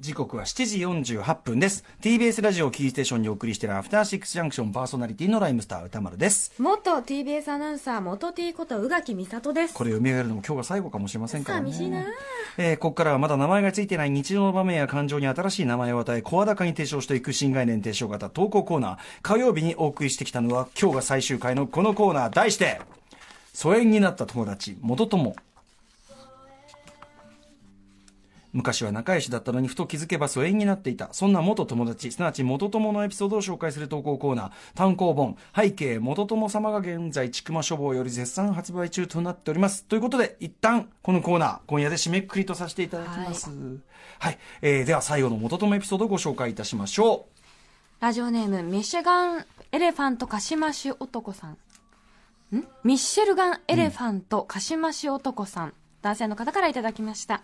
時刻は7時48分です。TBS ラジオキーステーションにお送りしているアフターシックスジャンクションパーソナリティのライムスター歌丸です。元 TBS アナウンサー元 T こと宇垣美里です。これ読み上げるのも今日が最後かもしれませんからね。寂しいなえーここからはまだ名前がついてない日常の場面や感情に新しい名前を与え声高に提唱していく新概念提唱型投稿コーナー。火曜日にお送りしてきたのは今日が最終回のこのコーナー。題して疎遠になった友達元友昔は仲良しだったのにふと気づけば疎遠になっていた。そんな元友達、すなわち元友のエピソードを紹介する投稿コーナー、単行本、背景元友様が現在、ちくま書房より絶賛発売中となっております。ということで、一旦、このコーナー、今夜で締めくくりとさせていただきます。はい。えー、では最後の元友エピソードをご紹介いたしましょラジオネームミシェガンエレファントカシマシ男さんん？ミッシェルガンエレファントカシマシ男さん、男性の方からいただきました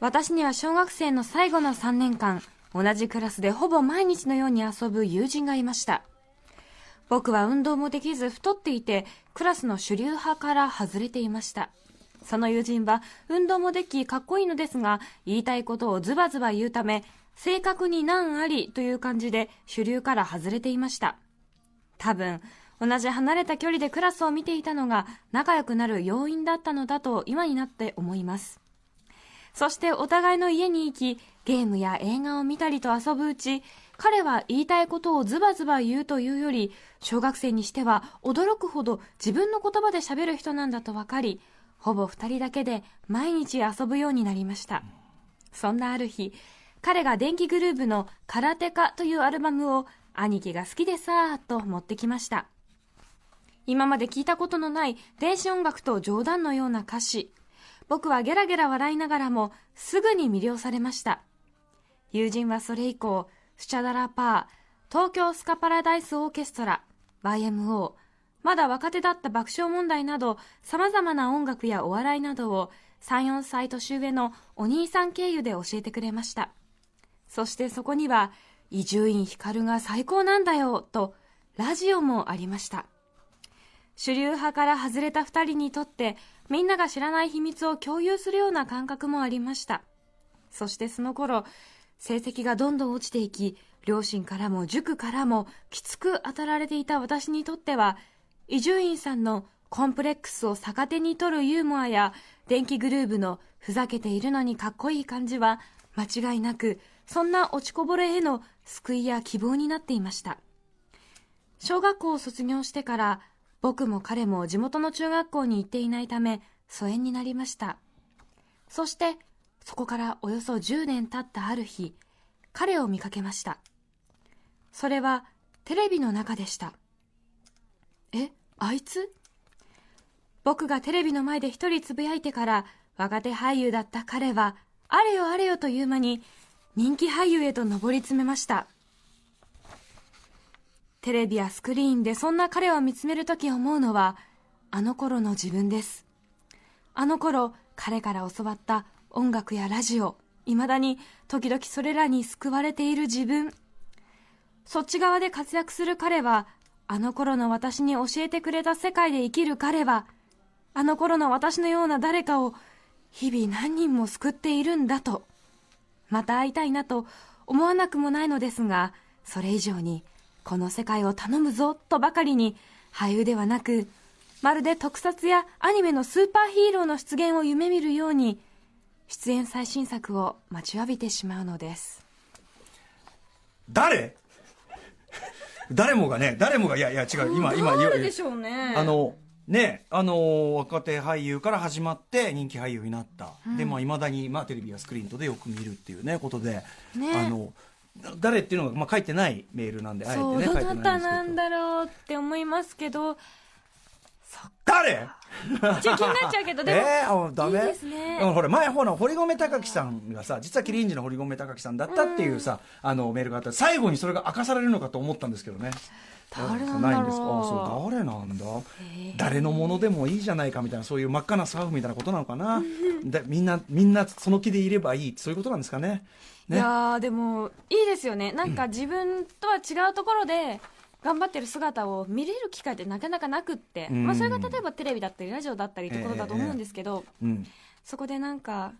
私には小学生の最後の3年間同じクラスでほぼ毎日のように遊ぶ友人がいました。僕は運動もできず太っていてクラスの主流派から外れていました。その友人は運動もできかっこいいのですが言いたいことをズバズバ言うため正確に難ありという感じで主流から外れていました。多分同じ離れた距離でクラスを見ていたのが仲良くなる要因だったのだと今になって思います。そしてお互いの家に行きゲームや映画を見たりと遊ぶうち彼は言いたいことをズバズバ言うというより小学生にしては驚くほど自分の言葉で喋る人なんだと分かりほぼ2人だけで毎日遊ぶようになりました。そんなある日彼が電気グルーヴの「空手家」というアルバムを兄貴が好きでさーっと持ってきました。今まで聞いたことのない電子音楽と冗談のような歌詞。僕はゲラゲラ笑いながらもすぐに魅了されました。友人はそれ以降スチャダラパー東京スカパラダイスオーケストラ YMO まだ若手だった爆笑問題など様々な音楽やお笑いなどを34歳年上のお兄さん経由で教えてくれました。そしてそこには伊集院光が最高なんだよとラジオもありました。主流派から外れた2人にとってみんなが知らない秘密を共有するような感覚もありました。そしてその頃成績がどんどん落ちていき両親からも塾からもきつく当たられていた私にとっては伊集院さんのコンプレックスを逆手に取るユーモアや電気グルーヴのふざけているのにかっこいい感じは間違いなくそんな落ちこぼれへの救いや希望になっていました。小学校を卒業してから僕も彼も地元の中学校に行っていないため疎遠になりました。そしてそこからおよそ10年経ったある日彼を見かけました。それはテレビの中でした。えあいつ？僕がテレビの前で一人つぶやいてから若手俳優だった彼はあれよあれよという間に人気俳優へと上り詰めました。テレビやスクリーンでそんな彼を見つめるとき思うのはあの頃の自分です。あの頃彼から教わった音楽やラジオいまだに時々それらに救われている自分。そっち側で活躍する彼はあの頃の私に教えてくれた世界で生きる彼はあの頃の私のような誰かを日々何人も救っているんだとまた会いたいなと思わなくもないのですがそれ以上にこの世界を頼むぞとばかりに俳優ではなくまるで特撮やアニメのスーパーヒーローの出現を夢見るように出演最新作を待ちわびてしまうのです。う誰？誰もがね誰もがいやいや違う。今今誰でしょうね。あのねあの若手俳優から始まって人気俳優になった、でまあいまだに、まあ、テレビやスクリーンとでよく見るっていうねことで、ね。あの誰っていうのが、まあ、書いてないメールなんであえてねど。なたなんだろうって思いますけど。誰？ちょっと気になっちゃうけど でも、えー、あダメ？いいですね。うんほら前ほら堀米貴樹さんがさ実はキリンジの堀米貴樹さんだったっていうさ、あのメールがあった。最後にそれが明かされるのかと思ったんですけどね。誰なんだろう。ないんです。かあそう誰なんだ？誰のものでもいいじゃないかみたいなそういう真っ赤なスカーフみたいなことなのかな？でみんなみんなその気でいればいいそういうことなんですかねね。いやーでもいいですよね。なんか自分とは違うところで頑張ってる姿を見れる機会ってなかなかなくって、うん。まあ、それが例えばテレビだったりラジオだったりところだと思うんですけど、うん。そこでなんか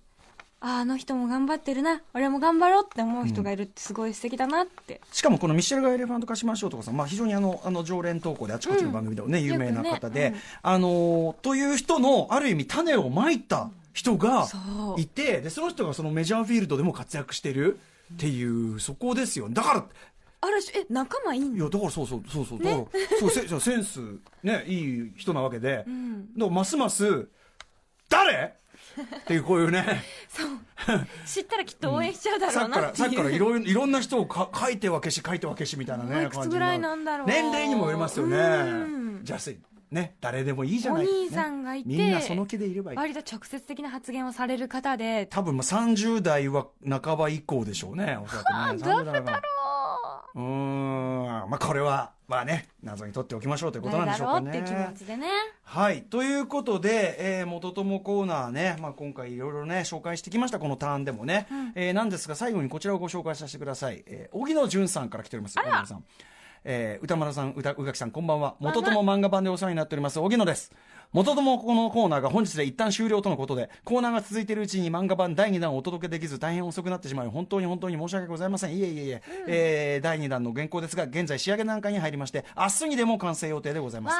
ああの人も頑張ってるな。俺も頑張ろうって思う人がいるってすごい素敵だなって、しかもこのミシェルガイ・エレファント化しましょうとかさん、まあ、非常にあのあの常連投稿であちこちの番組でもね、有名な方で、よくね。あのーという人のある意味種をまいた人がそう。いてでその人がそのメジャーフィールドでも活躍してるっていうそこですよ。だからある種え仲間いいんだいやだからそうそうそうそう、だからそうせセンスねいい人なわけで、だからますます誰？っていうこういうね。知ったらきっと応援しちゃうだろうなさっきからいろいろいろんな人をか書いては消し書いては消しみたいなねおいくつぐらいなんだろう。感じの。年齢にもよりますよね。うん。じゃあせね誰でもいいじゃおない兄さんがいて、ねみんなその気でいればいい割と直接的な発言をされる方で多分まあ30代は半ば以降でしょうねおそらくね30代はうーんまあこれはまあね謎に取っておきましょうということなんで誰だしょうかねろうっていう気持ちでねはい。ということで、えー、元友コーナーね、まあ、今回いろいろね、紹介してきました、このターンでもね。えーなんですが、最後にこちらをご紹介させてください。えー、荻野淳さんから来ております。荻野さん。えー歌丸さん、歌宇垣さん、こんばんは。元友漫画版でお世話になっております、荻野です。元友このコーナーが本日で一旦終了とのことで、コーナーが続いているうちに漫画版第2弾をお届けできず、大変遅くなってしまい、本当に本当に申し訳ございません。いえいえいえ、えー第2弾の原稿ですが、現在仕上げ段階に入りまして、明日にでも完成予定でございます。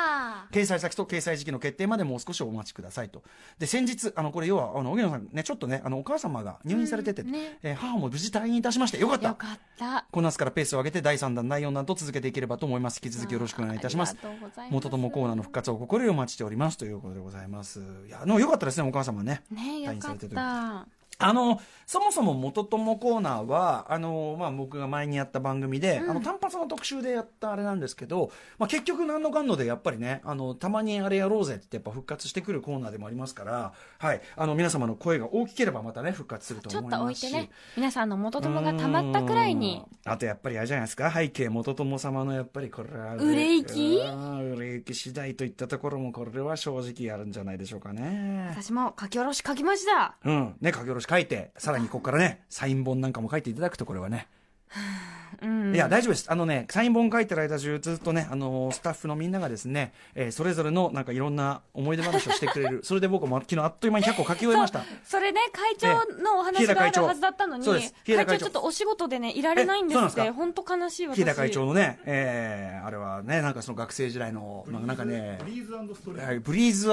掲載先と掲載時期の決定までもう少しお待ちくださいと。で、先日、あの、これ要は、あの、荻野さんね、ちょっとね、あの、お母様が入院されてて、うんねえー母も無事退院いたしまして、よかった。よかったこの夏からペースを上げて、第3弾、第4弾と続けていければと思います。引き続きよろしくお願いいたしますあ。りがとうございます元友コーナーの復活を心よりお待ちしております。ということでございます。いや、でもよかったですね、お母様ね。ねよかったあの、そもそも元友コーナーは、あの、まあ、僕が前にやった番組で、あの、単発の特集でやったあれなんですけど、まあ、結局何のかんのでやっぱりね、あの、たまにあれやろうぜってやっぱ復活してくるコーナーでもありますから、はい、あの、皆様の声が大きければまたね、復活するとちょっと置思いますし。いてね。皆さんの元友がたまったくらいに。うん。あとやっぱりあれじゃないですか？背景元友様のやっぱりこれは売れ行き？うん。売れ行き次第といったところもこれは正直あるんじゃないでしょうかね。私も書き下ろし書きましたうん。ね書き下ろし書いてさらにここからねサイン本なんかも書いていただくとこれはね。うん。いや、大丈夫です。あのね、サイン本書いてる間中、ずっとね、あのースタッフのみんながですね、えーそれぞれの、なんかいろんな思い出話をしてくれる。それで僕も昨日あっという間に100個書き終えました。それね会長のお話があるはずだったのに、会長。会長ちょっとお仕事でねいられないんですって本当悲しい私。日高会長のね、えーあれはね、なんかその学生時代の、なんかなんかね、ブリーズストレーはいブリーズ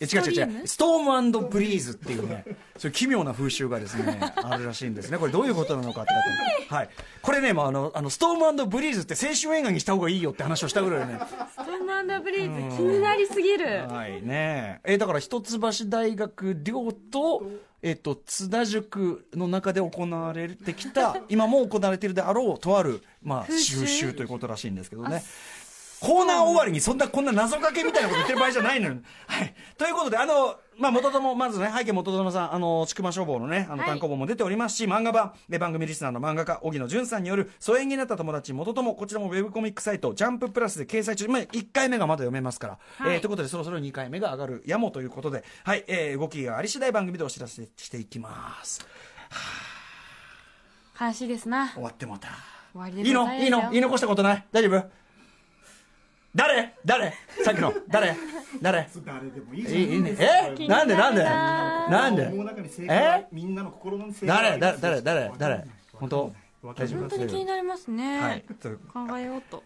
え違う違う違う、ストームブリーズっていうね、そういう奇妙な風習がですね、あるらしいんですね。これどういうことなのかってはい。これね、まあ、あの、あの、ストームブリーズって青春映画にした方がいいよって話をしたぐらいね。ストーマンダーブリーズ気になりすぎるはいね。えーだから一橋大学寮と、えっ、と、津田塾の中で行われてきた、今も行われているであろう、とある、まあ、収集ということらしいんですけどね。コーナー終わりにそんな、こんな謎かけみたいなこと言ってる場合じゃないのよ。はい。ということで、あの、まあ、元友、まずね、背景元友さん、あの、ちくま消防のね、あの、はい。単行本も出ておりますし、漫画版、で番組リスナーの漫画家、荻野淳さんによる、疎遠になった友達、元友、こちらもウェブコミックサイト、ジャンププラスで掲載中、まあ、1回目がまだ読めますから、はい。えーということで、そろそろ2回目が上がるやもということで、はい、えー動きがあり次第番組でお知らせしていきます。悲しいですな。終わってもうた。終わりでいいの？いいの？言い残したことない？大丈夫？誰？誰？さっきの。誰？誰？誰でもいいいじゃん。いいいね。え？なんで？なんで？ななんで？え？みんなの心の正解誰？誰？誰？誰？誰？本当？本当に気になりますね、はい。という考えようと。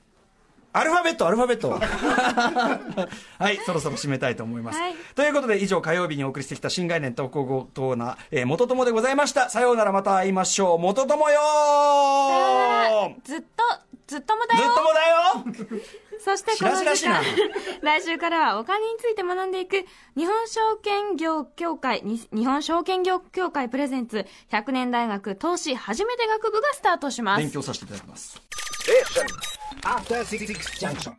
アルファベットアルファベット。はいそろそろ締めたいと思います、はい。ということで以上火曜日にお送りしてきた新概念投稿コーナー、えー、元友でございました。さようならまた会いましょう。元友よー。ずっとずっともだよずっともだよ そしてこのしらしらし時間来週からはお金について学んでいく日本証券業協会に日本証券業協会プレゼンツ100年大学投資初めて学部がスタートします。勉強させていただきます。After Six Junction.